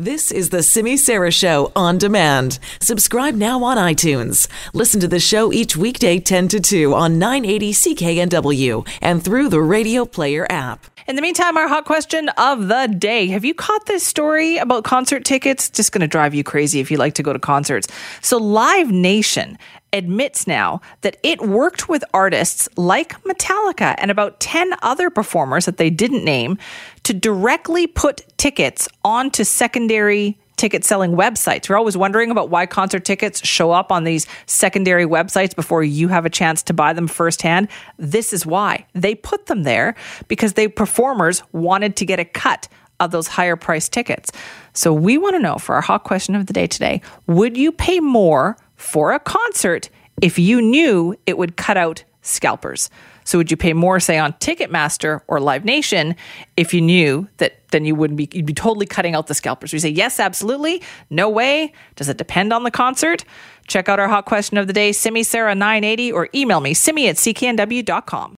This is the Simi Sara Show on demand. Subscribe now on iTunes. Listen to the show each weekday 10 to 2 on 980 CKNW and through the Radio Player app. In the meantime, our hot question of the day. Have you caught this story about concert tickets? Just going to drive you crazy if you like to go to concerts. So, Live Nation admits now that it worked with artists like Metallica and about 10 other performers that they didn't name to directly put tickets onto secondary ticket selling websites. We're always wondering about why concert tickets show up on these secondary websites before you have a chance to buy them firsthand. This is why. They put them there because the performers wanted to get a cut of those higher priced tickets. So we want to know for our hot question of the day today, would you pay more for a concert if you knew it would cut out scalpers. So would you pay more, say, on Ticketmaster or Live Nation if you knew that then you wouldn't be you'd be totally cutting out the scalpers? We say yes, absolutely. No way. Does it depend on the concert? Check out our hot question of the day, Simi Sara 980, or email me, simi at cknw.com.